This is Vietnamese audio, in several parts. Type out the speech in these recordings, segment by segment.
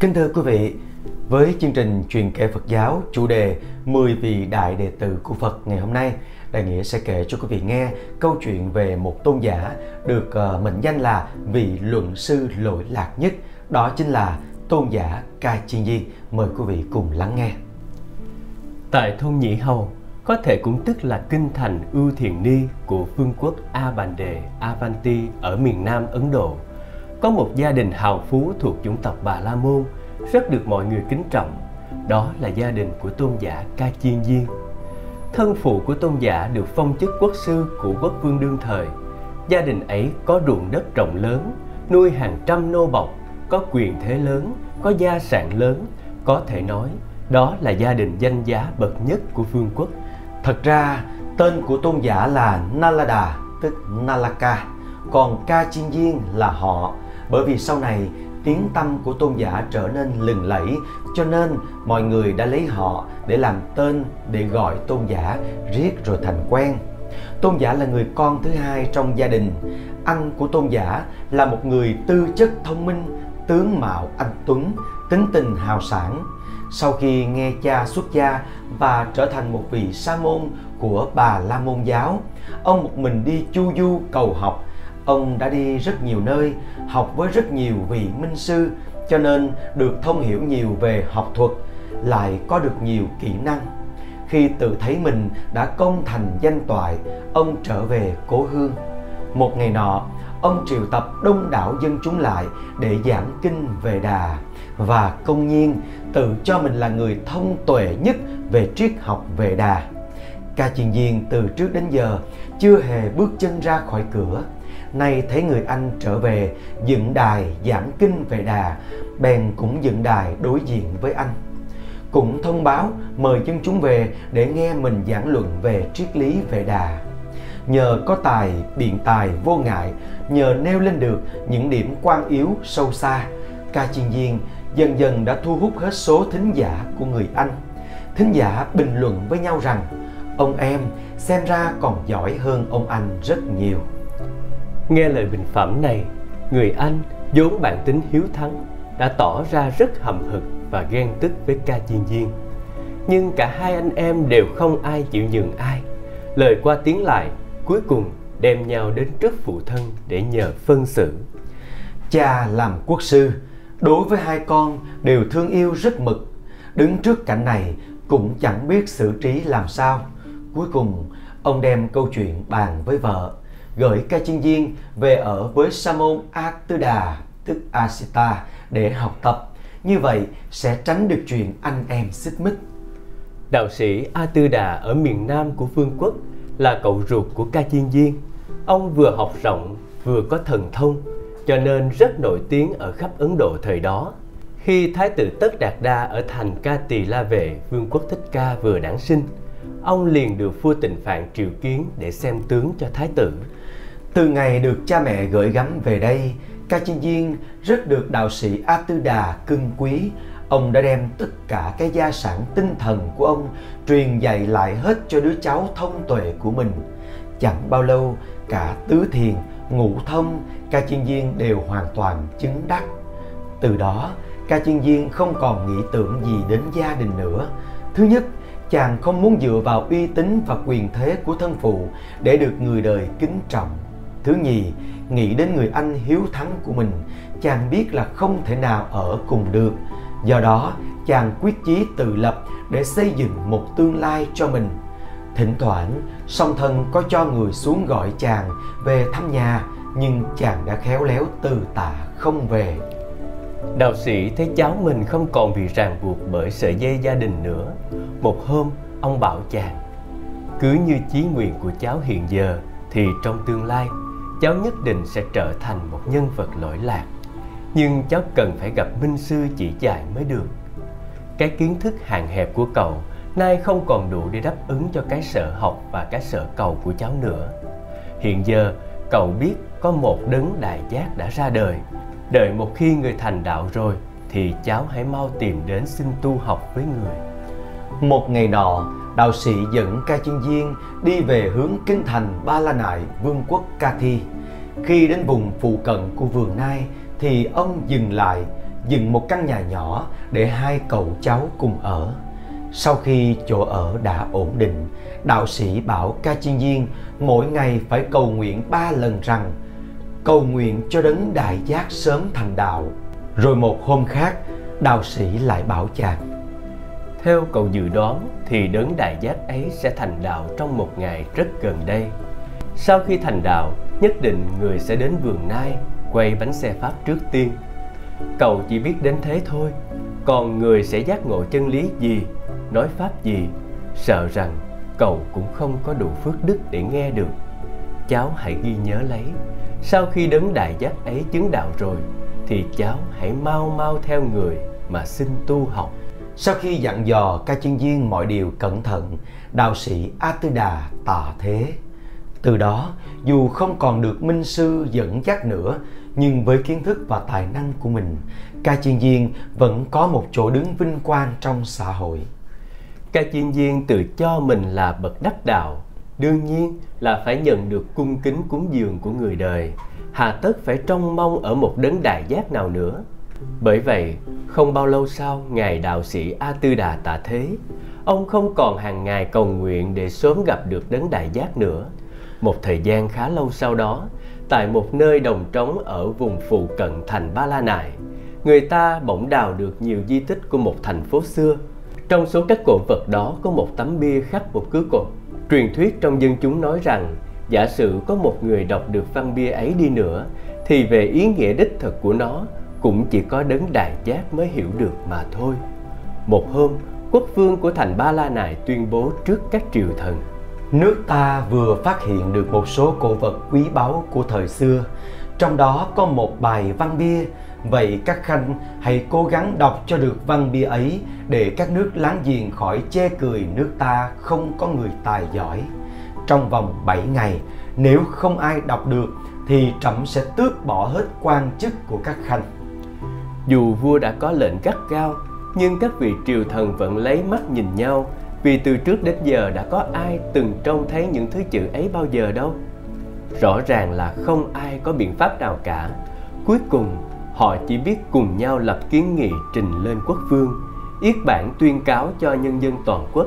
Kính thưa quý vị, với chương trình truyền kể Phật giáo chủ đề 10 vị đại đệ tử của Phật ngày hôm nay, Đại Nghĩa sẽ kể cho quý vị nghe câu chuyện về một tôn giả được ờ, mệnh danh là vị luận sư lỗi lạc nhất, đó chính là tôn giả Ca Chiên Di. Mời quý vị cùng lắng nghe. Tại thôn Nhĩ Hầu, có thể cũng tức là kinh thành Ưu Thiền Ni của vương quốc A Bàn Đề, Avanti ở miền Nam Ấn Độ. Có một gia đình hào phú thuộc chủng tộc Bà La Môn, rất được mọi người kính trọng. Đó là gia đình của tôn giả Ca Chiên Diên. Thân phụ của tôn giả được phong chức quốc sư của quốc vương đương thời. Gia đình ấy có ruộng đất rộng lớn, nuôi hàng trăm nô bộc, có quyền thế lớn, có gia sản lớn, có thể nói đó là gia đình danh giá bậc nhất của vương quốc. Thật ra, tên của tôn giả là Nalada, tức Nalaka, còn Ca Chiên Diên là họ, bởi vì sau này, tiếng tâm của tôn giả trở nên lừng lẫy, cho nên mọi người đã lấy họ để làm tên để gọi tôn giả riết rồi thành quen. Tôn giả là người con thứ hai trong gia đình. Anh của tôn giả là một người tư chất thông minh, tướng mạo anh tuấn, tính tình hào sản sau khi nghe cha xuất gia và trở thành một vị sa môn của bà la môn giáo, ông một mình đi chu du cầu học Ông đã đi rất nhiều nơi, học với rất nhiều vị minh sư, cho nên được thông hiểu nhiều về học thuật, lại có được nhiều kỹ năng. Khi tự thấy mình đã công thành danh toại, ông trở về cố hương. Một ngày nọ, ông triệu tập đông đảo dân chúng lại để giảng kinh về Đà và công nhiên tự cho mình là người thông tuệ nhất về triết học về Đà. Ca truyền Viên từ trước đến giờ chưa hề bước chân ra khỏi cửa nay thấy người anh trở về, dựng đài giảng kinh về đà, bèn cũng dựng đài đối diện với anh. Cũng thông báo mời dân chúng về để nghe mình giảng luận về triết lý về đà. Nhờ có tài, biện tài vô ngại, nhờ nêu lên được những điểm quan yếu sâu xa, ca chiên viên dần dần đã thu hút hết số thính giả của người anh. Thính giả bình luận với nhau rằng, ông em xem ra còn giỏi hơn ông anh rất nhiều. Nghe lời bình phẩm này, người Anh vốn bản tính hiếu thắng đã tỏ ra rất hậm hực và ghen tức với ca chiên viên. Nhưng cả hai anh em đều không ai chịu nhường ai. Lời qua tiếng lại, cuối cùng đem nhau đến trước phụ thân để nhờ phân xử. Cha làm quốc sư, đối với hai con đều thương yêu rất mực. Đứng trước cảnh này cũng chẳng biết xử trí làm sao. Cuối cùng, ông đem câu chuyện bàn với vợ gửi ca chiên viên về ở với sa môn a tư đà tức asita, để học tập. Như vậy sẽ tránh được chuyện anh em xích mích. Đạo sĩ a tư đà ở miền nam của vương quốc là cậu ruột của ca chiên viên. Ông vừa học rộng, vừa có thần thông, cho nên rất nổi tiếng ở khắp ấn độ thời đó. Khi thái tử tất đạt đa ở thành ca tỳ la vệ, vương quốc thích ca vừa đản sinh, ông liền được vua tịnh phạn triệu kiến để xem tướng cho thái tử từ ngày được cha mẹ gửi gắm về đây, Ca Chiên Viên rất được đạo sĩ A Tư Đà cưng quý. Ông đã đem tất cả cái gia sản tinh thần của ông truyền dạy lại hết cho đứa cháu thông tuệ của mình. Chẳng bao lâu, cả tứ thiền, ngũ thông, Ca Chiên Viên đều hoàn toàn chứng đắc. Từ đó, Ca Chiên Viên không còn nghĩ tưởng gì đến gia đình nữa. Thứ nhất, chàng không muốn dựa vào uy tín và quyền thế của thân phụ để được người đời kính trọng Thứ nhì, nghĩ đến người anh hiếu thắng của mình, chàng biết là không thể nào ở cùng được. Do đó, chàng quyết chí tự lập để xây dựng một tương lai cho mình. Thỉnh thoảng, song thân có cho người xuống gọi chàng về thăm nhà, nhưng chàng đã khéo léo từ tạ không về. Đạo sĩ thấy cháu mình không còn bị ràng buộc bởi sợi dây gia đình nữa. Một hôm, ông bảo chàng, cứ như chí nguyện của cháu hiện giờ, thì trong tương lai cháu nhất định sẽ trở thành một nhân vật lỗi lạc. Nhưng cháu cần phải gặp minh sư chỉ dạy mới được. Cái kiến thức hạn hẹp của cậu nay không còn đủ để đáp ứng cho cái sở học và cái sở cầu của cháu nữa. Hiện giờ, cậu biết có một đấng đại giác đã ra đời. Đợi một khi người thành đạo rồi, thì cháu hãy mau tìm đến xin tu học với người. Một ngày nọ đạo sĩ dẫn ca chiên viên đi về hướng kinh thành Ba La Nại, vương quốc Ca Thi. Khi đến vùng phụ cận của vườn nai thì ông dừng lại, dựng một căn nhà nhỏ để hai cậu cháu cùng ở. Sau khi chỗ ở đã ổn định, đạo sĩ bảo ca chiên viên mỗi ngày phải cầu nguyện ba lần rằng cầu nguyện cho đấng đại giác sớm thành đạo. Rồi một hôm khác, đạo sĩ lại bảo chàng theo cầu dự đoán thì đấng đại giác ấy sẽ thành đạo trong một ngày rất gần đây. Sau khi thành đạo, nhất định người sẽ đến vườn nai, quay bánh xe pháp trước tiên. Cậu chỉ biết đến thế thôi, còn người sẽ giác ngộ chân lý gì, nói pháp gì, sợ rằng cậu cũng không có đủ phước đức để nghe được. Cháu hãy ghi nhớ lấy, sau khi đấng đại giác ấy chứng đạo rồi, thì cháu hãy mau mau theo người mà xin tu học. Sau khi dặn dò ca chiên viên mọi điều cẩn thận, đạo sĩ A Tư Đà tà thế. Từ đó, dù không còn được minh sư dẫn dắt nữa, nhưng với kiến thức và tài năng của mình, ca chiên viên vẫn có một chỗ đứng vinh quang trong xã hội. Ca chiên viên tự cho mình là bậc đắc đạo, đương nhiên là phải nhận được cung kính cúng dường của người đời, hà tất phải trông mong ở một đấng đại giác nào nữa. Bởi vậy, không bao lâu sau, Ngài đạo sĩ A Tư Đà tạ thế, ông không còn hàng ngày cầu nguyện để sớm gặp được đấng đại giác nữa. Một thời gian khá lâu sau đó, tại một nơi đồng trống ở vùng phụ cận thành Ba La Nại, người ta bỗng đào được nhiều di tích của một thành phố xưa. Trong số các cổ vật đó có một tấm bia khắc một cứ cột. Truyền thuyết trong dân chúng nói rằng, giả sử có một người đọc được văn bia ấy đi nữa, thì về ý nghĩa đích thực của nó cũng chỉ có đấng đại giác mới hiểu được mà thôi. Một hôm, quốc vương của thành Ba La Nại tuyên bố trước các triều thần Nước ta vừa phát hiện được một số cổ vật quý báu của thời xưa, trong đó có một bài văn bia. Vậy các khanh hãy cố gắng đọc cho được văn bia ấy để các nước láng giềng khỏi chê cười nước ta không có người tài giỏi. Trong vòng 7 ngày, nếu không ai đọc được thì trẫm sẽ tước bỏ hết quan chức của các khanh. Dù vua đã có lệnh gắt gao, nhưng các vị triều thần vẫn lấy mắt nhìn nhau vì từ trước đến giờ đã có ai từng trông thấy những thứ chữ ấy bao giờ đâu. Rõ ràng là không ai có biện pháp nào cả. Cuối cùng, họ chỉ biết cùng nhau lập kiến nghị trình lên quốc vương, yết bản tuyên cáo cho nhân dân toàn quốc.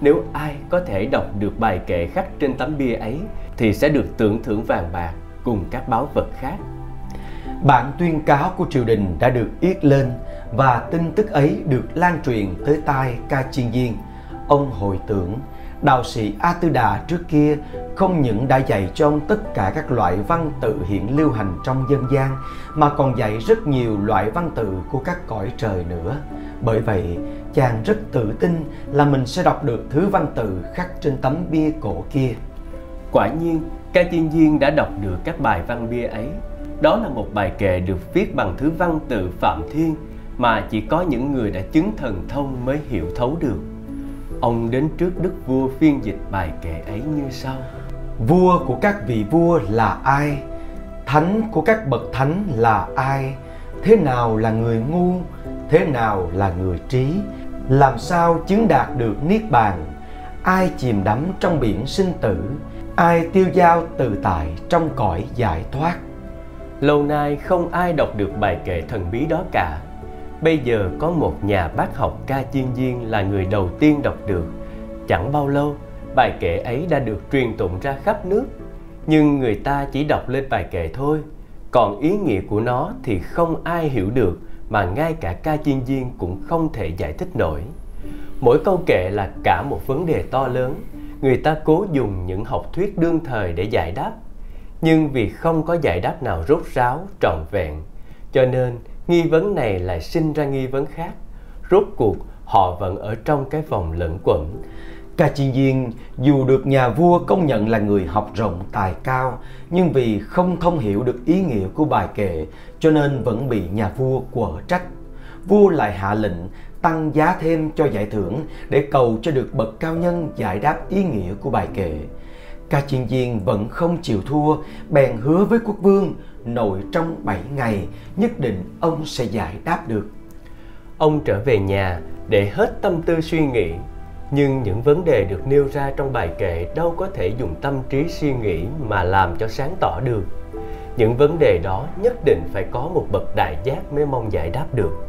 Nếu ai có thể đọc được bài kệ khắc trên tấm bia ấy thì sẽ được tưởng thưởng vàng bạc cùng các báu vật khác. Bản tuyên cáo của triều đình đã được yết lên và tin tức ấy được lan truyền tới tai ca chiên viên. Ông hồi tưởng đạo sĩ A Tư Đà trước kia không những đã dạy cho ông tất cả các loại văn tự hiện lưu hành trong dân gian mà còn dạy rất nhiều loại văn tự của các cõi trời nữa. Bởi vậy, chàng rất tự tin là mình sẽ đọc được thứ văn tự khắc trên tấm bia cổ kia. Quả nhiên, ca chiên viên đã đọc được các bài văn bia ấy. Đó là một bài kệ được viết bằng thứ văn tự Phạm Thiên mà chỉ có những người đã chứng thần thông mới hiểu thấu được. Ông đến trước đức vua phiên dịch bài kệ ấy như sau. Vua của các vị vua là ai? Thánh của các bậc thánh là ai? Thế nào là người ngu? Thế nào là người trí? Làm sao chứng đạt được niết bàn? Ai chìm đắm trong biển sinh tử? Ai tiêu dao tự tại trong cõi giải thoát? Lâu nay không ai đọc được bài kệ thần bí đó cả. Bây giờ có một nhà bác học ca chiên viên là người đầu tiên đọc được. Chẳng bao lâu, bài kệ ấy đã được truyền tụng ra khắp nước. Nhưng người ta chỉ đọc lên bài kệ thôi, còn ý nghĩa của nó thì không ai hiểu được mà ngay cả ca chiên viên cũng không thể giải thích nổi. Mỗi câu kệ là cả một vấn đề to lớn, người ta cố dùng những học thuyết đương thời để giải đáp. Nhưng vì không có giải đáp nào rốt ráo, trọn vẹn, cho nên nghi vấn này lại sinh ra nghi vấn khác. Rốt cuộc họ vẫn ở trong cái vòng lẫn quẩn. Ca Chi Viên dù được nhà vua công nhận là người học rộng tài cao nhưng vì không thông hiểu được ý nghĩa của bài kệ cho nên vẫn bị nhà vua quở trách. Vua lại hạ lệnh tăng giá thêm cho giải thưởng để cầu cho được bậc cao nhân giải đáp ý nghĩa của bài kệ. Ca Chiên Viên vẫn không chịu thua, bèn hứa với quốc vương nội trong 7 ngày nhất định ông sẽ giải đáp được. Ông trở về nhà để hết tâm tư suy nghĩ, nhưng những vấn đề được nêu ra trong bài kệ đâu có thể dùng tâm trí suy nghĩ mà làm cho sáng tỏ được. những vấn đề đó nhất định phải có một bậc đại giác mới mong giải đáp được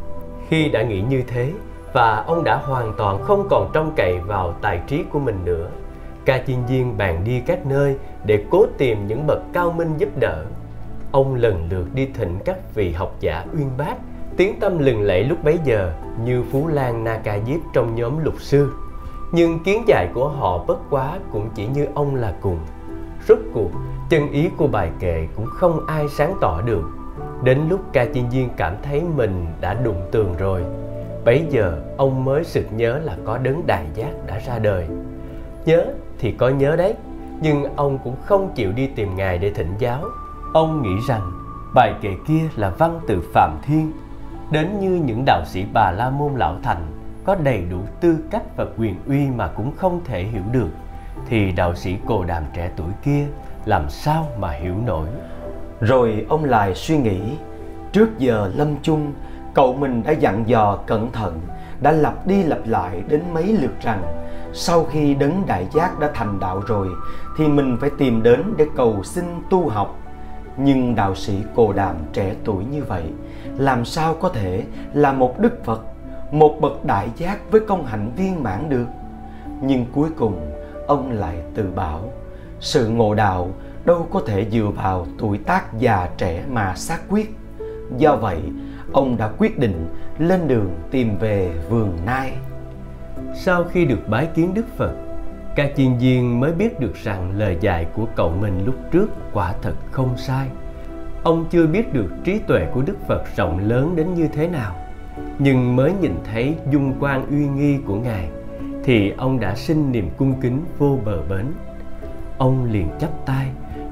khi đã nghĩ như thế và ông đã hoàn toàn không còn trông cậy vào tài trí của mình nữa ca chiên viên bàn đi các nơi để cố tìm những bậc cao minh giúp đỡ. Ông lần lượt đi thỉnh các vị học giả uyên bác, tiếng tâm lừng lẫy lúc bấy giờ như phú lan naka diếp trong nhóm lục sư. Nhưng kiến giải của họ bất quá cũng chỉ như ông là cùng. Rốt cuộc, chân ý của bài kệ cũng không ai sáng tỏ được. Đến lúc ca chiên viên cảm thấy mình đã đụng tường rồi, bấy giờ ông mới sực nhớ là có đấng đại giác đã ra đời. Nhớ thì có nhớ đấy. Nhưng ông cũng không chịu đi tìm ngài để thỉnh giáo. Ông nghĩ rằng bài kệ kia là văn từ phạm thiên, đến như những đạo sĩ bà la môn lão thành có đầy đủ tư cách và quyền uy mà cũng không thể hiểu được, thì đạo sĩ cồ đàm trẻ tuổi kia làm sao mà hiểu nổi? Rồi ông lại suy nghĩ, trước giờ lâm chung, cậu mình đã dặn dò cẩn thận đã lặp đi lặp lại đến mấy lượt rằng, sau khi đấng đại giác đã thành đạo rồi, thì mình phải tìm đến để cầu xin tu học. Nhưng đạo sĩ cồ đàm trẻ tuổi như vậy, làm sao có thể là một đức phật, một bậc đại giác với công hạnh viên mãn được? Nhưng cuối cùng, ông lại tự bảo, sự ngộ đạo đâu có thể dựa vào tuổi tác già trẻ mà xác quyết. Do vậy ông đã quyết định lên đường tìm về vườn nai. Sau khi được bái kiến đức phật ca chiên viên mới biết được rằng lời dạy của cậu mình lúc trước quả thật không sai. Ông chưa biết được trí tuệ của đức phật rộng lớn đến như thế nào, nhưng mới nhìn thấy dung quan uy nghi của ngài, thì ông đã sinh niềm cung kính vô bờ bến. Ông liền chắp tay,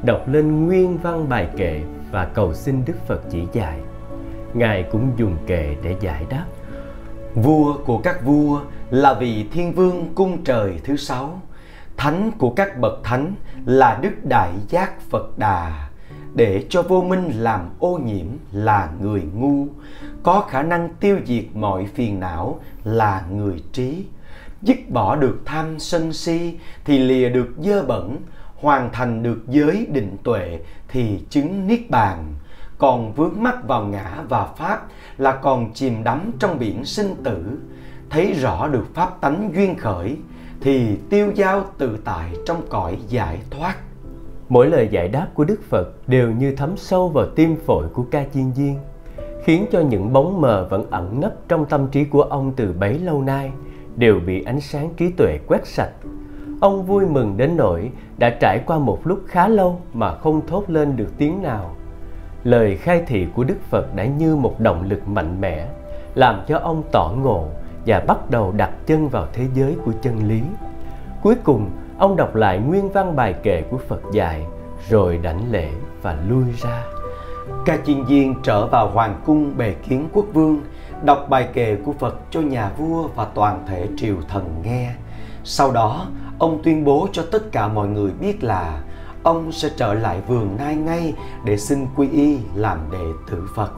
đọc lên nguyên văn bài kệ và cầu xin đức phật chỉ dạy ngài cũng dùng kệ để giải đáp. Vua của các vua là vị thiên vương cung trời thứ sáu. Thánh của các bậc thánh là đức đại giác phật đà. Để cho vô minh làm ô nhiễm là người ngu, có khả năng tiêu diệt mọi phiền não là người trí. Dứt bỏ được tham sân si thì lìa được dơ bẩn, hoàn thành được giới định tuệ thì chứng niết bàn còn vướng mắc vào ngã và pháp là còn chìm đắm trong biển sinh tử. Thấy rõ được pháp tánh duyên khởi, thì tiêu giao tự tại trong cõi giải thoát. Mỗi lời giải đáp của đức phật đều như thấm sâu vào tim phổi của ca chiên viên, khiến cho những bóng mờ vẫn ẩn nấp trong tâm trí của ông từ bấy lâu nay đều bị ánh sáng trí tuệ quét sạch. Ông vui mừng đến nỗi đã trải qua một lúc khá lâu mà không thốt lên được tiếng nào lời khai thị của đức phật đã như một động lực mạnh mẽ, làm cho ông tỏ ngộ và bắt đầu đặt chân vào thế giới của chân lý. Cuối cùng, ông đọc lại nguyên văn bài kệ của phật dạy, rồi đảnh lễ và lui ra. Ca chiên viên trở vào hoàng cung bề kiến quốc vương, đọc bài kệ của phật cho nhà vua và toàn thể triều thần nghe. Sau đó, ông tuyên bố cho tất cả mọi người biết là ông sẽ trở lại vườn nai ngay để xin quy y làm đệ tử Phật.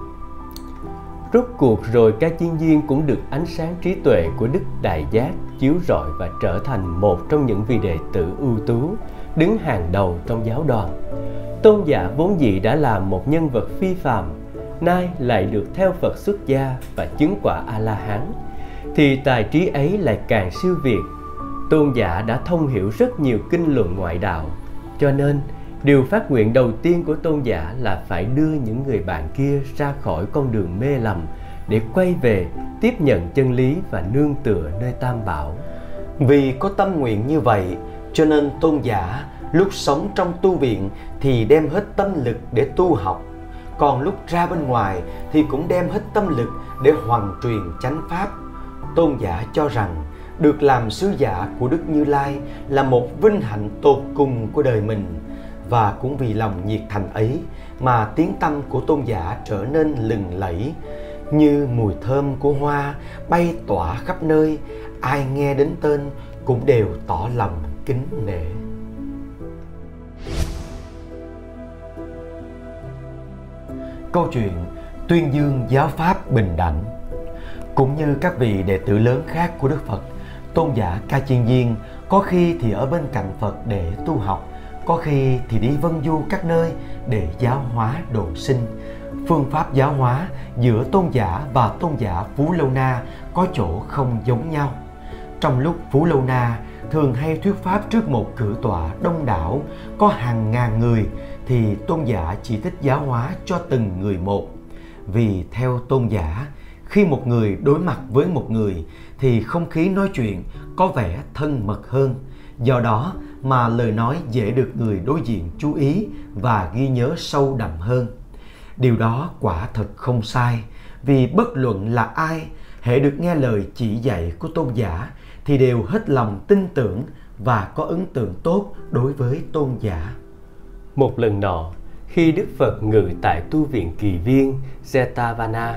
Rốt cuộc rồi các chiên viên cũng được ánh sáng trí tuệ của Đức Đại Giác chiếu rọi và trở thành một trong những vị đệ tử ưu tú, đứng hàng đầu trong giáo đoàn. Tôn giả vốn dĩ đã là một nhân vật phi phàm, nay lại được theo Phật xuất gia và chứng quả A-la-hán, thì tài trí ấy lại càng siêu việt. Tôn giả đã thông hiểu rất nhiều kinh luận ngoại đạo cho nên, điều phát nguyện đầu tiên của tôn giả là phải đưa những người bạn kia ra khỏi con đường mê lầm để quay về tiếp nhận chân lý và nương tựa nơi tam bảo. Vì có tâm nguyện như vậy, cho nên tôn giả lúc sống trong tu viện thì đem hết tâm lực để tu học, còn lúc ra bên ngoài thì cũng đem hết tâm lực để hoàn truyền chánh pháp. Tôn giả cho rằng được làm sứ giả của Đức Như Lai là một vinh hạnh tột cùng của đời mình. Và cũng vì lòng nhiệt thành ấy mà tiếng tâm của tôn giả trở nên lừng lẫy, như mùi thơm của hoa bay tỏa khắp nơi, ai nghe đến tên cũng đều tỏ lòng kính nể. Câu chuyện tuyên dương giáo pháp bình đẳng. Cũng như các vị đệ tử lớn khác của đức phật tôn giả ca chiên viên có khi thì ở bên cạnh phật để tu học có khi thì đi vân du các nơi để giáo hóa độ sinh. Phương pháp giáo hóa giữa tôn giả và tôn giả Phú Lâu Na có chỗ không giống nhau. Trong lúc Phú Lâu Na thường hay thuyết pháp trước một cử tọa đông đảo có hàng ngàn người thì tôn giả chỉ thích giáo hóa cho từng người một. Vì theo tôn giả, khi một người đối mặt với một người thì không khí nói chuyện có vẻ thân mật hơn. Do đó mà lời nói dễ được người đối diện chú ý và ghi nhớ sâu đậm hơn. Điều đó quả thật không sai, vì bất luận là ai, hệ được nghe lời chỉ dạy của tôn giả thì đều hết lòng tin tưởng và có ấn tượng tốt đối với tôn giả. Một lần nọ, khi Đức Phật ngự tại tu viện kỳ viên Jetavana,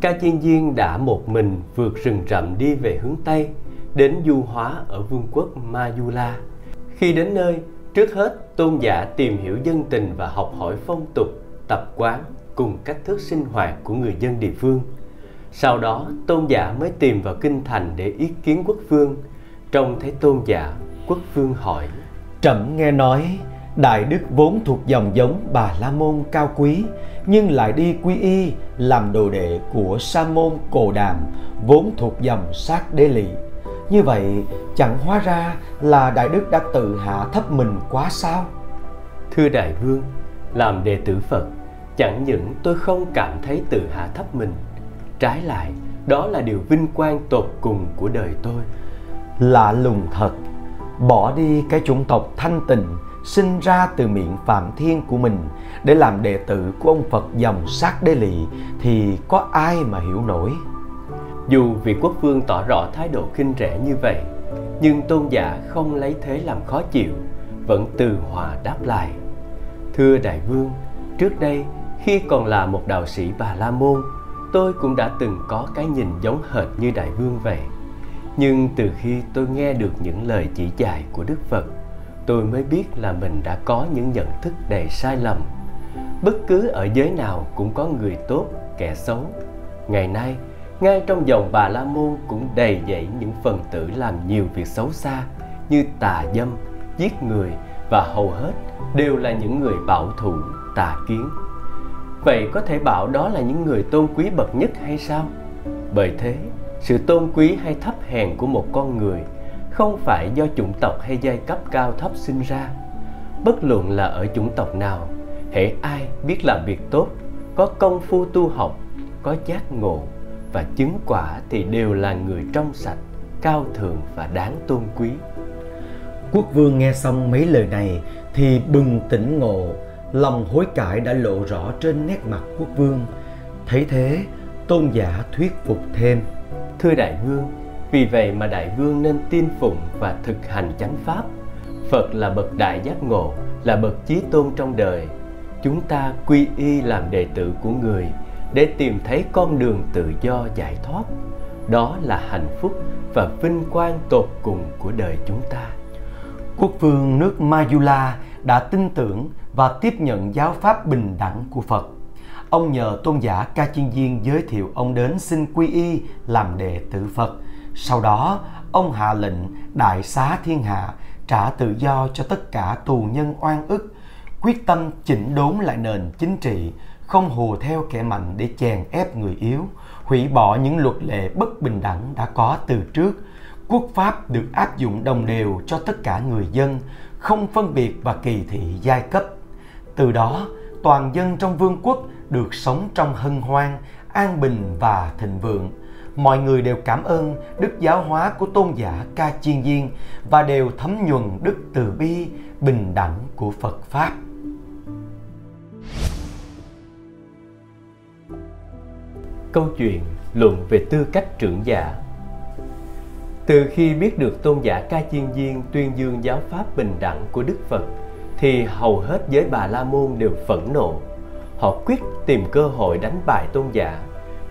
Ca Chiên Diên đã một mình vượt rừng rậm đi về hướng Tây, đến du hóa ở vương quốc Mayula. Khi đến nơi, trước hết tôn giả tìm hiểu dân tình và học hỏi phong tục, tập quán cùng cách thức sinh hoạt của người dân địa phương. Sau đó, tôn giả mới tìm vào kinh thành để ý kiến quốc vương. Trông thấy tôn giả, quốc vương hỏi: Trẫm nghe nói Đại Đức vốn thuộc dòng giống Bà La Môn cao quý nhưng lại đi quy y làm đồ đệ của Sa môn Cồ Đàm vốn thuộc dòng sát đế lị. Như vậy chẳng hóa ra là Đại Đức đã tự hạ thấp mình quá sao? Thưa Đại Vương, làm đệ tử Phật, chẳng những tôi không cảm thấy tự hạ thấp mình, trái lại, đó là điều vinh quang tột cùng của đời tôi. Lạ lùng thật, bỏ đi cái chủng tộc thanh tịnh sinh ra từ miệng Phạm Thiên của mình để làm đệ tử của ông Phật dòng sát đế lì thì có ai mà hiểu nổi. Dù vị quốc vương tỏ rõ thái độ khinh rẻ như vậy, nhưng tôn giả không lấy thế làm khó chịu, vẫn từ hòa đáp lại. Thưa đại vương, trước đây khi còn là một đạo sĩ Bà La Môn, tôi cũng đã từng có cái nhìn giống hệt như đại vương vậy. Nhưng từ khi tôi nghe được những lời chỉ dạy của Đức Phật, tôi mới biết là mình đã có những nhận thức đầy sai lầm. Bất cứ ở giới nào cũng có người tốt, kẻ xấu. Ngày nay, ngay trong dòng Bà La Môn cũng đầy dẫy những phần tử làm nhiều việc xấu xa như tà dâm, giết người và hầu hết đều là những người bảo thủ, tà kiến. Vậy có thể bảo đó là những người tôn quý bậc nhất hay sao? Bởi thế, sự tôn quý hay thấp hèn của một con người không phải do chủng tộc hay giai cấp cao thấp sinh ra. Bất luận là ở chủng tộc nào, hễ ai biết làm việc tốt, có công phu tu học, có giác ngộ và chứng quả thì đều là người trong sạch, cao thượng và đáng tôn quý. Quốc vương nghe xong mấy lời này thì bừng tỉnh ngộ, lòng hối cải đã lộ rõ trên nét mặt quốc vương. Thấy thế, tôn giả thuyết phục thêm. Thưa đại vương, vì vậy mà đại vương nên tin phụng và thực hành chánh pháp. Phật là bậc đại giác ngộ, là bậc chí tôn trong đời. Chúng ta quy y làm đệ tử của người để tìm thấy con đường tự do giải thoát. Đó là hạnh phúc và vinh quang tột cùng của đời chúng ta. Quốc vương nước Mayula đã tin tưởng và tiếp nhận giáo pháp bình đẳng của Phật. Ông nhờ tôn giả Ca Chiên viên giới thiệu ông đến xin quy y làm đệ tử Phật – sau đó, ông hạ lệnh đại xá thiên hạ, trả tự do cho tất cả tù nhân oan ức, quyết tâm chỉnh đốn lại nền chính trị, không hùa theo kẻ mạnh để chèn ép người yếu, hủy bỏ những luật lệ bất bình đẳng đã có từ trước. Quốc pháp được áp dụng đồng đều cho tất cả người dân, không phân biệt và kỳ thị giai cấp. Từ đó, toàn dân trong vương quốc được sống trong hân hoan, an bình và thịnh vượng mọi người đều cảm ơn đức giáo hóa của tôn giả Ca Chiên viên và đều thấm nhuần đức từ bi, bình đẳng của Phật Pháp. Câu chuyện luận về tư cách trưởng giả Từ khi biết được tôn giả Ca Chiên viên tuyên dương giáo pháp bình đẳng của Đức Phật, thì hầu hết giới bà La Môn đều phẫn nộ. Họ quyết tìm cơ hội đánh bại tôn giả,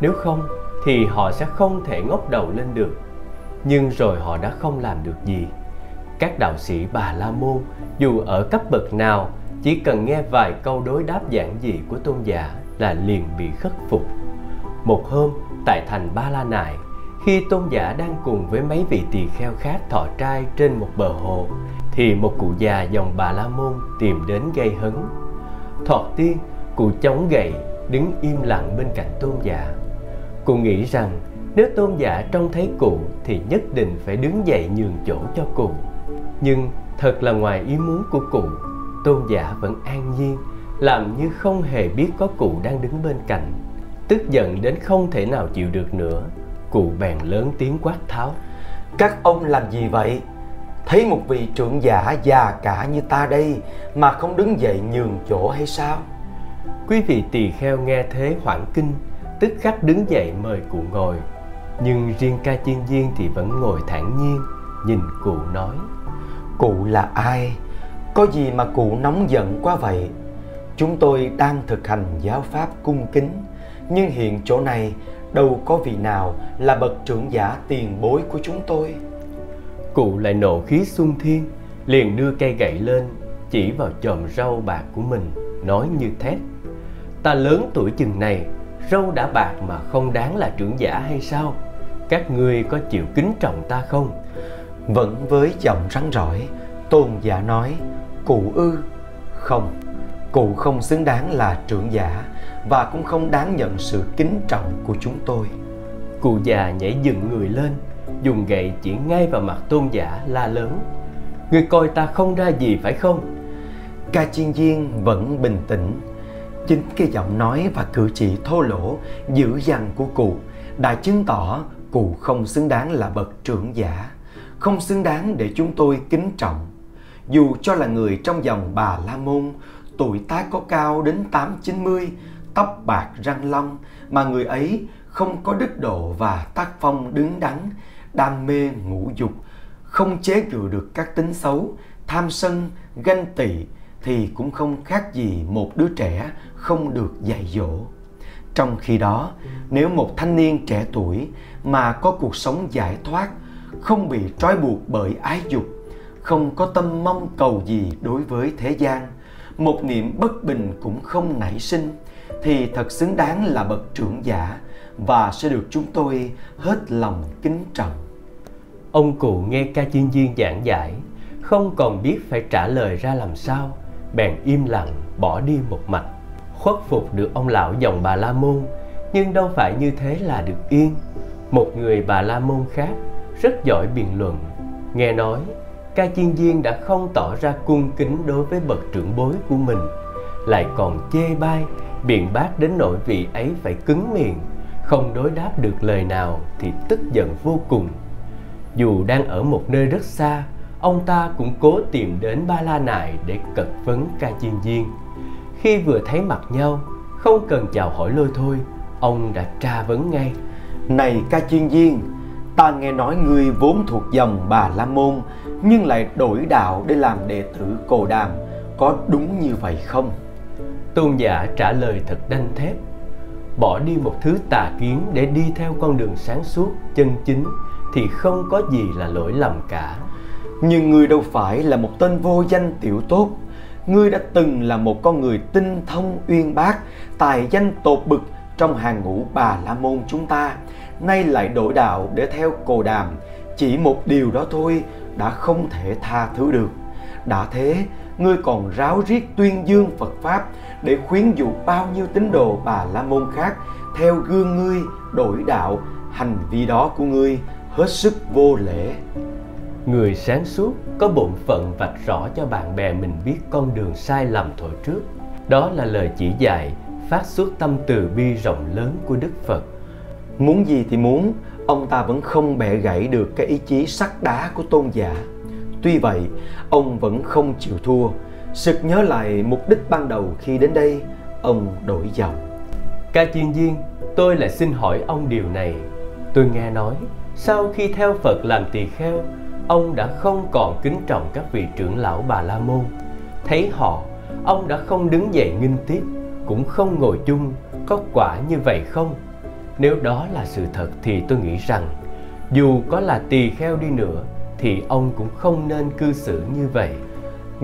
nếu không thì họ sẽ không thể ngóc đầu lên được. Nhưng rồi họ đã không làm được gì. Các đạo sĩ Bà La Môn dù ở cấp bậc nào chỉ cần nghe vài câu đối đáp giản dị của tôn giả là liền bị khất phục. Một hôm tại thành Ba La Nại, khi tôn giả đang cùng với mấy vị tỳ kheo khác thọ trai trên một bờ hồ thì một cụ già dòng bà la môn tìm đến gây hấn thoạt tiên cụ chống gậy đứng im lặng bên cạnh tôn giả cụ nghĩ rằng nếu tôn giả trông thấy cụ thì nhất định phải đứng dậy nhường chỗ cho cụ. Nhưng thật là ngoài ý muốn của cụ tôn giả vẫn an nhiên làm như không hề biết có cụ đang đứng bên cạnh tức giận đến không thể nào chịu được nữa. Cụ bèn lớn tiếng quát tháo các ông làm gì vậy? Thấy một vị trưởng giả già cả như ta đây mà không đứng dậy nhường chỗ hay sao? Quý vị tỳ kheo nghe thế hoảng kinh tức khắc đứng dậy mời cụ ngồi. Nhưng riêng ca chiên viên thì vẫn ngồi thản nhiên nhìn cụ nói. Cụ là ai? Có gì mà cụ nóng giận quá vậy? Chúng tôi đang thực hành giáo pháp cung kính. Nhưng hiện chỗ này đâu có vị nào là bậc trưởng giả tiền bối của chúng tôi. Cụ lại nộ khí xung thiên liền đưa cây gậy lên chỉ vào chòm rau bạc của mình nói như thét ta lớn tuổi chừng này râu đã bạc mà không đáng là trưởng giả hay sao? Các ngươi có chịu kính trọng ta không? Vẫn với giọng rắn rỏi tôn giả nói cụ ư? Không cụ không xứng đáng là trưởng giả và cũng không đáng nhận sự kính trọng của chúng tôi. Cụ già nhảy dựng người lên dùng gậy chỉ ngay vào mặt tôn giả la lớn người coi ta không ra gì phải không? Ca chiên viên vẫn bình tĩnh chính cái giọng nói và cử chỉ thô lỗ, dữ dằn của cụ đã chứng tỏ cụ không xứng đáng là bậc trưởng giả, không xứng đáng để chúng tôi kính trọng. Dù cho là người trong dòng bà la môn, tuổi tác có cao đến tám chín mươi, tóc bạc răng long, mà người ấy không có đức độ và tác phong đứng đắn, đam mê ngũ dục, không chế ngự được các tính xấu, tham sân, ganh tị thì cũng không khác gì một đứa trẻ không được dạy dỗ. Trong khi đó, nếu một thanh niên trẻ tuổi mà có cuộc sống giải thoát, không bị trói buộc bởi ái dục, không có tâm mong cầu gì đối với thế gian, một niệm bất bình cũng không nảy sinh, thì thật xứng đáng là bậc trưởng giả và sẽ được chúng tôi hết lòng kính trọng. Ông cụ nghe ca chiên viên giảng giải, không còn biết phải trả lời ra làm sao bèn im lặng, bỏ đi một mạch khuất phục được ông lão dòng bà la môn, nhưng đâu phải như thế là được yên. Một người bà la môn khác, rất giỏi biện luận, nghe nói, ca chiên viên đã không tỏ ra cung kính đối với bậc trưởng bối của mình, lại còn chê bai, biện bác đến nỗi vị ấy phải cứng miệng, không đối đáp được lời nào thì tức giận vô cùng. Dù đang ở một nơi rất xa ông ta cũng cố tìm đến ba la nại để cật vấn ca chiên viên. Khi vừa thấy mặt nhau không cần chào hỏi lôi thôi ông đã tra vấn ngay. Này ca chiên viên ta nghe nói ngươi vốn thuộc dòng bà la môn nhưng lại đổi đạo để làm đệ tử cồ đàm. Có đúng như vậy không? Tôn giả trả lời thật đanh thép. Bỏ đi một thứ tà kiến để đi theo con đường sáng suốt chân chính thì không có gì là lỗi lầm cả nhưng ngươi đâu phải là một tên vô danh tiểu tốt. Ngươi đã từng là một con người tinh thông uyên bác, tài danh tột bực trong hàng ngũ bà la môn chúng ta. Nay lại đổi đạo để theo cồ đàm, chỉ một điều đó thôi đã không thể tha thứ được. Đã thế, ngươi còn ráo riết tuyên dương phật pháp để khuyến dụ bao nhiêu tín đồ bà la môn khác theo gương ngươi đổi đạo, hành vi đó của ngươi hết sức vô lễ người sáng suốt có bổn phận vạch rõ cho bạn bè mình biết con đường sai lầm thổi trước. Đó là lời chỉ dạy phát xuất tâm từ bi rộng lớn của đức phật. Muốn gì thì muốn ông ta vẫn không bẻ gãy được cái ý chí sắt đá của tôn giả. Tuy vậy ông vẫn không chịu thua. Sực nhớ lại mục đích ban đầu khi đến đây ông đổi giọng. Ca chiên viên tôi lại xin hỏi ông điều này. Tôi nghe nói sau khi theo phật làm tỳ kheo ông đã không còn kính trọng các vị trưởng lão bà la môn. Thấy họ, ông đã không đứng dậy nghinh tiếp cũng không ngồi chung, có quả như vậy không? Nếu đó là sự thật thì tôi nghĩ rằng, dù có là tỳ kheo đi nữa, thì ông cũng không nên cư xử như vậy.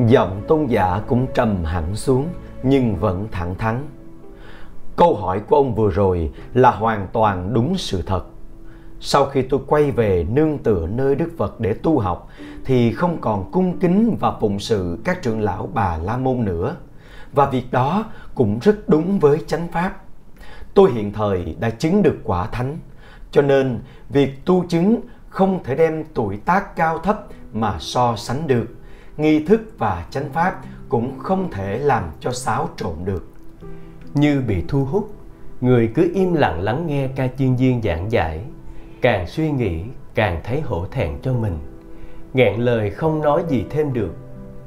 Giọng tôn giả cũng trầm hẳn xuống, nhưng vẫn thẳng thắn. Câu hỏi của ông vừa rồi là hoàn toàn đúng sự thật sau khi tôi quay về nương tựa nơi Đức Phật để tu học thì không còn cung kính và phụng sự các trưởng lão bà La Môn nữa. Và việc đó cũng rất đúng với chánh pháp. Tôi hiện thời đã chứng được quả thánh, cho nên việc tu chứng không thể đem tuổi tác cao thấp mà so sánh được. Nghi thức và chánh pháp cũng không thể làm cho xáo trộn được. Như bị thu hút, người cứ im lặng lắng nghe ca chiên viên giảng giải, càng suy nghĩ càng thấy hổ thẹn cho mình. nghẹn lời không nói gì thêm được,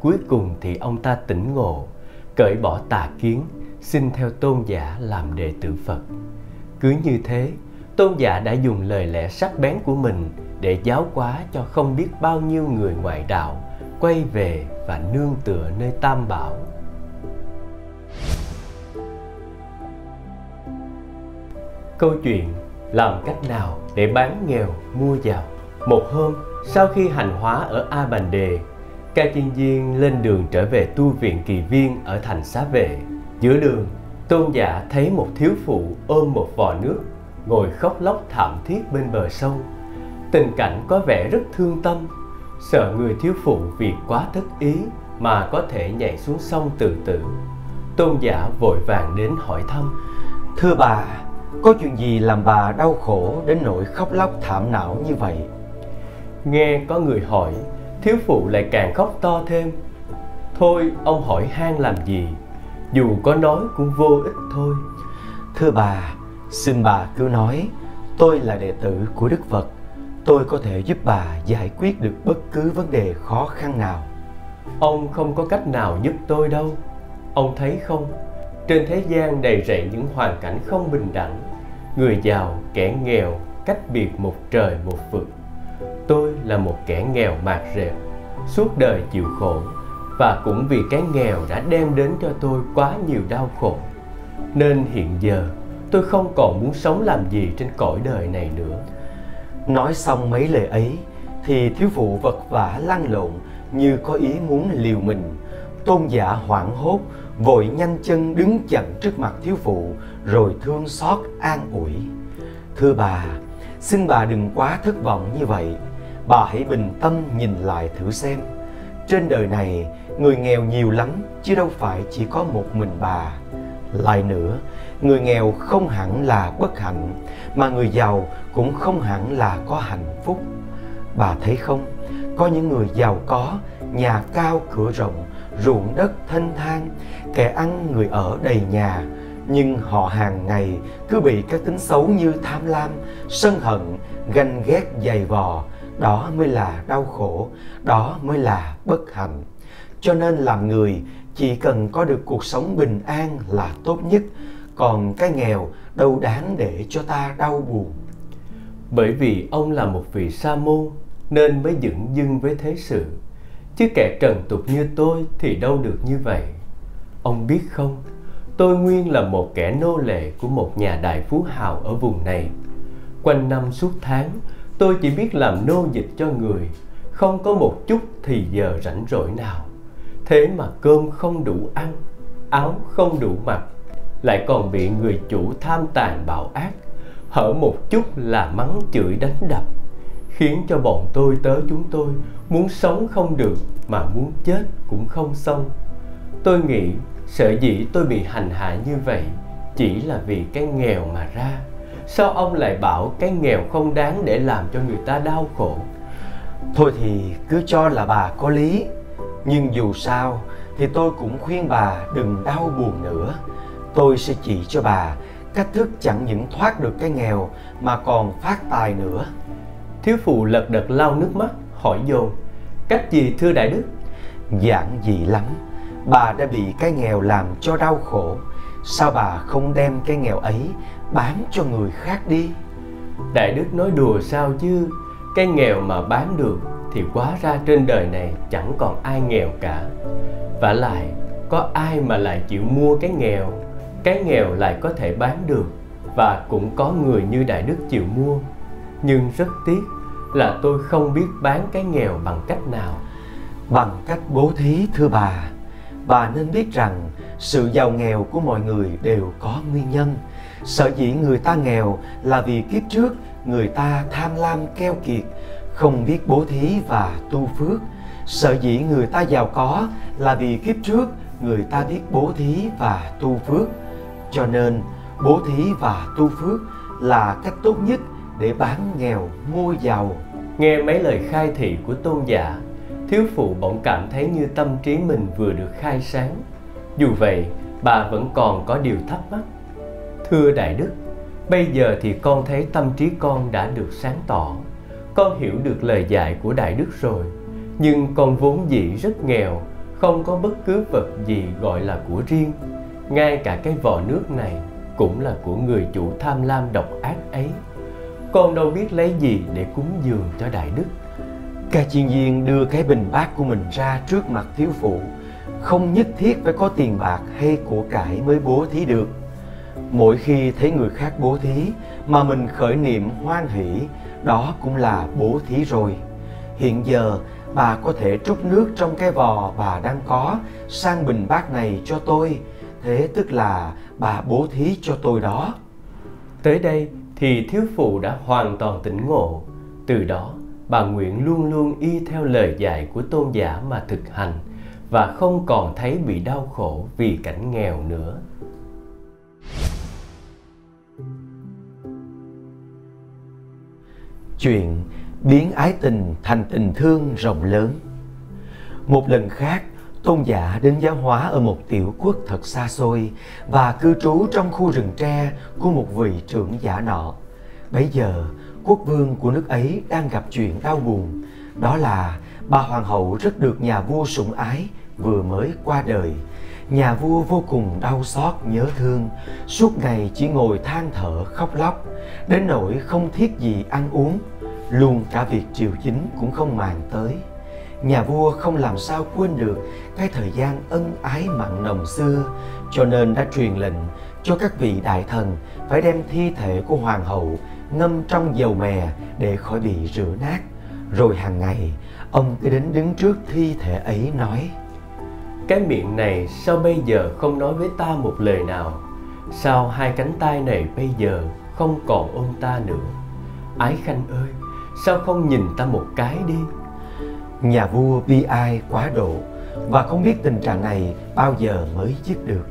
cuối cùng thì ông ta tỉnh ngộ, cởi bỏ tà kiến, xin theo tôn giả làm đệ tử Phật. Cứ như thế, tôn giả đã dùng lời lẽ sắc bén của mình để giáo hóa cho không biết bao nhiêu người ngoại đạo quay về và nương tựa nơi tam bảo câu chuyện làm cách nào để bán nghèo, mua giàu. Một hôm, sau khi hành hóa ở a bàn đề, ca chiên viên lên đường trở về tu viện kỳ viên ở thành xá vệ. Giữa đường, tôn giả thấy một thiếu phụ ôm một vò nước, ngồi khóc lóc thảm thiết bên bờ sông. Tình cảnh có vẻ rất thương tâm. Sợ người thiếu phụ vì quá thất ý mà có thể nhảy xuống sông tự tử. Tôn giả vội vàng đến hỏi thăm, thưa bà có chuyện gì làm bà đau khổ đến nỗi khóc lóc thảm não như vậy? Nghe có người hỏi thiếu phụ lại càng khóc to thêm. Thôi ông hỏi han làm gì? Dù có nói cũng vô ích thôi. Thưa bà xin bà cứ nói tôi là đệ tử của đức phật. Tôi có thể giúp bà giải quyết được bất cứ vấn đề khó khăn nào. Ông không có cách nào giúp tôi đâu. Ông thấy không trên thế gian đầy rẫy những hoàn cảnh không bình đẳng người giàu kẻ nghèo cách biệt một trời một vực. Tôi là một kẻ nghèo mạt rệp suốt đời chịu khổ và cũng vì cái nghèo đã đem đến cho tôi quá nhiều đau khổ. Nên hiện giờ tôi không còn muốn sống làm gì trên cõi đời này nữa. Nói xong mấy lời ấy thì thiếu phụ vật vả lăn lộn như có ý muốn liều mình. Tôn giả hoảng hốt, vội nhanh chân đứng chặn trước mặt thiếu phụ rồi thương xót an ủi. Thưa bà, xin bà đừng quá thất vọng như vậy. Bà hãy bình tâm nhìn lại thử xem. Trên đời này, người nghèo nhiều lắm chứ đâu phải chỉ có một mình bà. Lại nữa, người nghèo không hẳn là bất hạnh mà người giàu cũng không hẳn là có hạnh phúc bà thấy không có những người giàu có nhà cao cửa rộng ruộng đất thanh thang, kẻ ăn người ở đầy nhà. Nhưng họ hàng ngày cứ bị các tính xấu như tham lam, sân hận, ganh ghét dày vò. Đó mới là đau khổ, đó mới là bất hạnh. Cho nên làm người, chỉ cần có được cuộc sống bình an là tốt nhất. Còn cái nghèo, đâu đáng để cho ta đau buồn. Bởi vì ông là một vị sa môn, nên mới dửng dưng với thế sự chứ kẻ trần tục như tôi thì đâu được như vậy. Ông biết không, tôi nguyên là một kẻ nô lệ của một nhà đại phú hào ở vùng này. Quanh năm suốt tháng, tôi chỉ biết làm nô dịch cho người, không có một chút thì giờ rảnh rỗi nào. Thế mà cơm không đủ ăn, áo không đủ mặc, lại còn bị người chủ tham tàn bạo ác, hở một chút là mắng chửi đánh đập khiến cho bọn tôi tớ chúng tôi. Muốn sống không được mà muốn chết cũng không xong. Tôi nghĩ sợ dĩ tôi bị hành hạ như vậy chỉ là vì cái nghèo mà ra. Sao ông lại bảo cái nghèo không đáng để làm cho người ta đau khổ? Thôi thì cứ cho là bà có lý. Nhưng dù sao thì tôi cũng khuyên bà đừng đau buồn nữa. Tôi sẽ chỉ cho bà cách thức chẳng những thoát được cái nghèo mà còn phát tài nữa thiếu phụ lật đật lau nước mắt, hỏi dồn, cách gì, thưa đại đức? Giản dị lắm, bà đã bị cái nghèo làm cho đau khổ. Sao bà không đem cái nghèo ấy bán cho người khác đi? Đại đức nói đùa sao chứ? Cái nghèo mà bán được thì quá ra trên đời này chẳng còn ai nghèo cả. Và lại, có ai mà lại chịu mua cái nghèo? Cái nghèo lại có thể bán được và cũng có người như đại đức chịu mua. Nhưng rất tiếc là tôi không biết bán cái nghèo bằng cách nào bằng cách bố thí thưa bà bà nên biết rằng sự giàu nghèo của mọi người đều có nguyên nhân sở dĩ người ta nghèo là vì kiếp trước người ta tham lam keo kiệt, không biết bố thí và tu phước. Sở dĩ người ta giàu có là vì kiếp trước người ta biết bố thí và tu phước. Cho nên bố thí và tu phước là cách tốt nhất để bán nghèo mua giàu. Nghe mấy lời khai thị của tôn giả, thiếu phụ bỗng cảm thấy như tâm trí mình vừa được khai sáng. Dù vậy, bà vẫn còn có điều thắc mắc. Thưa Đại Đức, bây giờ thì con thấy tâm trí con đã được sáng tỏ. Con hiểu được lời dạy của Đại Đức rồi. Nhưng con vốn dĩ rất nghèo, không có bất cứ vật gì gọi là của riêng. Ngay cả cái vò nước này cũng là của người chủ tham lam độc ác ấy. Con đâu biết lấy gì để cúng dường cho Đại Đức. Ca chiên viên đưa cái bình bát của mình ra trước mặt thiếu phụ. Không nhất thiết phải có tiền bạc hay của cải mới bố thí được. Mỗi khi thấy người khác bố thí mà mình khởi niệm hoan hỷ, đó cũng là bố thí rồi. Hiện giờ, bà có thể trút nước trong cái vò bà đang có sang bình bát này cho tôi. Thế tức là bà bố thí cho tôi đó. Tới đây thì thiếu phụ đã hoàn toàn tỉnh ngộ. Từ đó, bà Nguyễn luôn luôn y theo lời dạy của tôn giả mà thực hành và không còn thấy bị đau khổ vì cảnh nghèo nữa. Chuyện biến ái tình thành tình thương rộng lớn. Một lần khác tôn giả đến giáo hóa ở một tiểu quốc thật xa xôi và cư trú trong khu rừng tre của một vị trưởng giả nọ. Bấy giờ, quốc vương của nước ấy đang gặp chuyện đau buồn. Đó là bà hoàng hậu rất được nhà vua sủng ái vừa mới qua đời. Nhà vua vô cùng đau xót nhớ thương, suốt ngày chỉ ngồi than thở khóc lóc, đến nỗi không thiết gì ăn uống. Luôn cả việc triều chính cũng không màng tới nhà vua không làm sao quên được cái thời gian ân ái mặn nồng xưa, cho nên đã truyền lệnh cho các vị đại thần phải đem thi thể của hoàng hậu ngâm trong dầu mè để khỏi bị rửa nát. Rồi hàng ngày, ông cứ đến đứng trước thi thể ấy nói, cái miệng này sao bây giờ không nói với ta một lời nào? Sao hai cánh tay này bây giờ không còn ôm ta nữa? Ái khanh ơi, sao không nhìn ta một cái đi? Nhà vua bi ai quá độ và không biết tình trạng này bao giờ mới dứt được.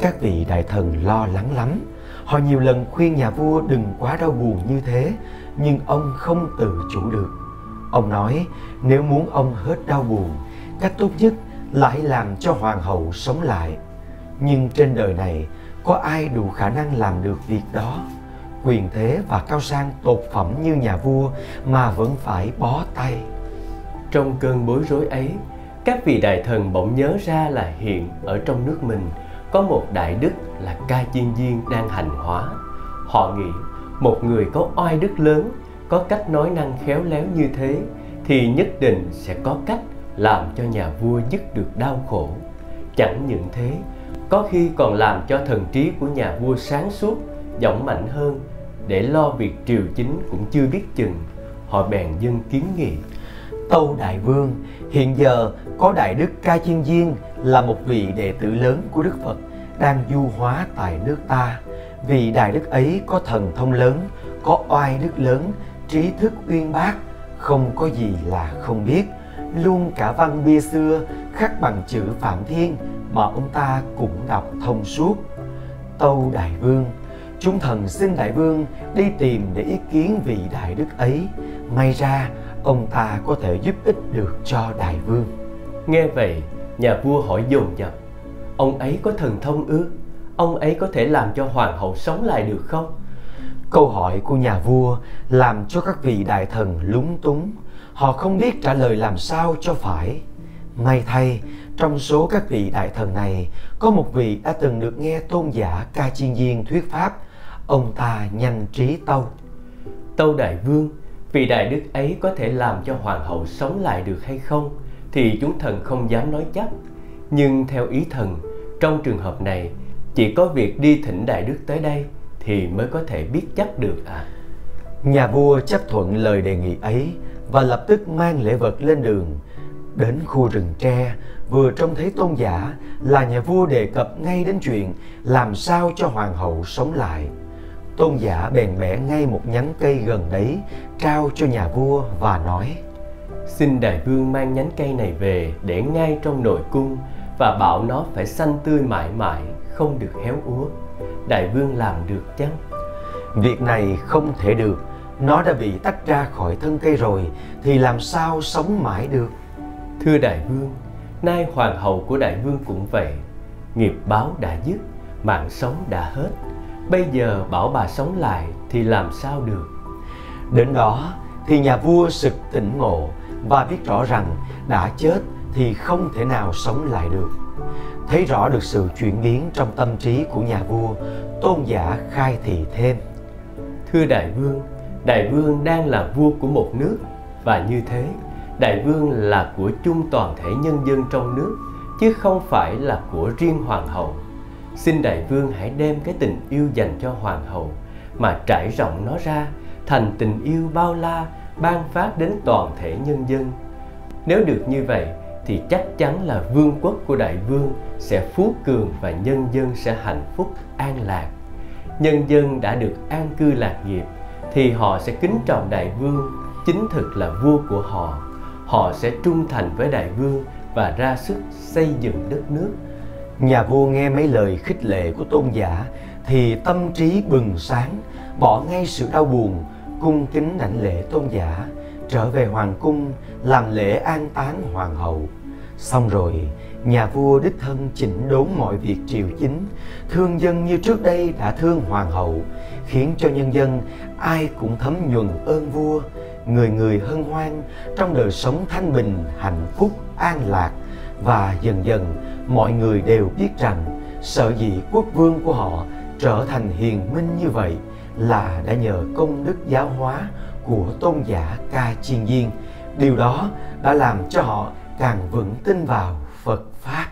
Các vị đại thần lo lắng lắm. Họ nhiều lần khuyên nhà vua đừng quá đau buồn như thế, nhưng ông không tự chủ được. Ông nói, nếu muốn ông hết đau buồn, cách tốt nhất là hãy làm cho hoàng hậu sống lại. Nhưng trên đời này, có ai đủ khả năng làm được việc đó? Quyền thế và cao sang tột phẩm như nhà vua mà vẫn phải bó tay trong cơn bối rối ấy, các vị đại thần bỗng nhớ ra là hiện ở trong nước mình có một đại đức là ca chiên viên đang hành hóa. Họ nghĩ, một người có oai đức lớn, có cách nói năng khéo léo như thế, thì nhất định sẽ có cách làm cho nhà vua dứt được đau khổ. Chẳng những thế, có khi còn làm cho thần trí của nhà vua sáng suốt, giọng mạnh hơn, để lo việc triều chính cũng chưa biết chừng. Họ bèn dân kiến nghị tâu đại vương. Hiện giờ, có đại đức ca chiên viên là một vị đệ tử lớn của đức phật, đang du hóa tại nước ta. Vì đại đức ấy có thần thông lớn, có oai đức lớn, trí thức uyên bác, không có gì là không biết. Luôn cả văn bia xưa khắc bằng chữ phạm thiên mà ông ta cũng đọc thông suốt. Tâu đại vương, chúng thần xin đại vương đi tìm để ý kiến vị đại đức ấy. May ra ông ta có thể giúp ích được cho đại vương. Nghe vậy nhà vua hỏi dồn dập. Ông ấy có thần thông ư? Ông ấy có thể làm cho hoàng hậu sống lại được không? Câu hỏi của nhà vua làm cho các vị đại thần lúng túng. Họ không biết trả lời làm sao cho phải. May thay trong số các vị đại thần này có một vị đã từng được nghe tôn giả ca chiên viên thuyết pháp. Ông ta nhanh trí tâu. Tâu đại vương vì đại đức ấy có thể làm cho hoàng hậu sống lại được hay không thì chúng thần không dám nói chắc. Nhưng theo ý thần, trong trường hợp này, chỉ có việc đi thỉnh đại đức tới đây thì mới có thể biết chắc được ạ. À. nhà vua chấp thuận lời đề nghị ấy và lập tức mang lễ vật lên đường. Đến khu rừng tre, vừa trông thấy tôn giả là nhà vua đề cập ngay đến chuyện làm sao cho hoàng hậu sống lại tôn giả bèn bẻ ngay một nhánh cây gần đấy trao cho nhà vua và nói xin đại vương mang nhánh cây này về để ngay trong nội cung và bảo nó phải xanh tươi mãi mãi không được héo úa. Đại vương làm được chăng? Việc này không thể được. Nó đã bị tách ra khỏi thân cây rồi thì làm sao sống mãi được? Thưa đại vương nay hoàng hậu của đại vương cũng vậy. Nghiệp báo đã dứt mạng sống đã hết bây giờ bảo bà sống lại thì làm sao được? Đến đó thì nhà vua sực tỉnh ngộ và biết rõ rằng đã chết thì không thể nào sống lại được. Thấy rõ được sự chuyển biến trong tâm trí của nhà vua, tôn giả khai thị thêm. Thưa đại vương đại vương đang là vua của một nước, và như thế, đại vương là của chung toàn thể nhân dân trong nước, chứ không phải là của riêng hoàng hậu xin đại vương hãy đem cái tình yêu dành cho hoàng hậu mà trải rộng nó ra thành tình yêu bao la, ban phát đến toàn thể nhân dân. Nếu được như vậy, thì chắc chắn là vương quốc của đại vương sẽ phú cường và nhân dân sẽ hạnh phúc, an lạc. Nhân dân đã được an cư lạc nghiệp, thì họ sẽ kính trọng đại vương, chính thực là vua của họ. Họ sẽ trung thành với đại vương và ra sức xây dựng đất nước nhà vua nghe mấy lời khích lệ của tôn giả, thì tâm trí bừng sáng, bỏ ngay sự đau buồn, cung kính đảnh lễ tôn giả, trở về hoàng cung, làm lễ an táng hoàng hậu. Xong rồi, nhà vua đích thân chỉnh đốn mọi việc triều chính, thương dân như trước đây đã thương hoàng hậu, khiến cho nhân dân ai cũng thấm nhuần ơn vua, người người hân hoan, trong đời sống thanh bình, hạnh phúc, an lạc và dần dần mọi người đều biết rằng sợ dĩ quốc vương của họ trở thành hiền minh như vậy là đã nhờ công đức giáo hóa của tôn giả ca chiên viên. Điều đó đã làm cho họ càng vững tin vào phật pháp.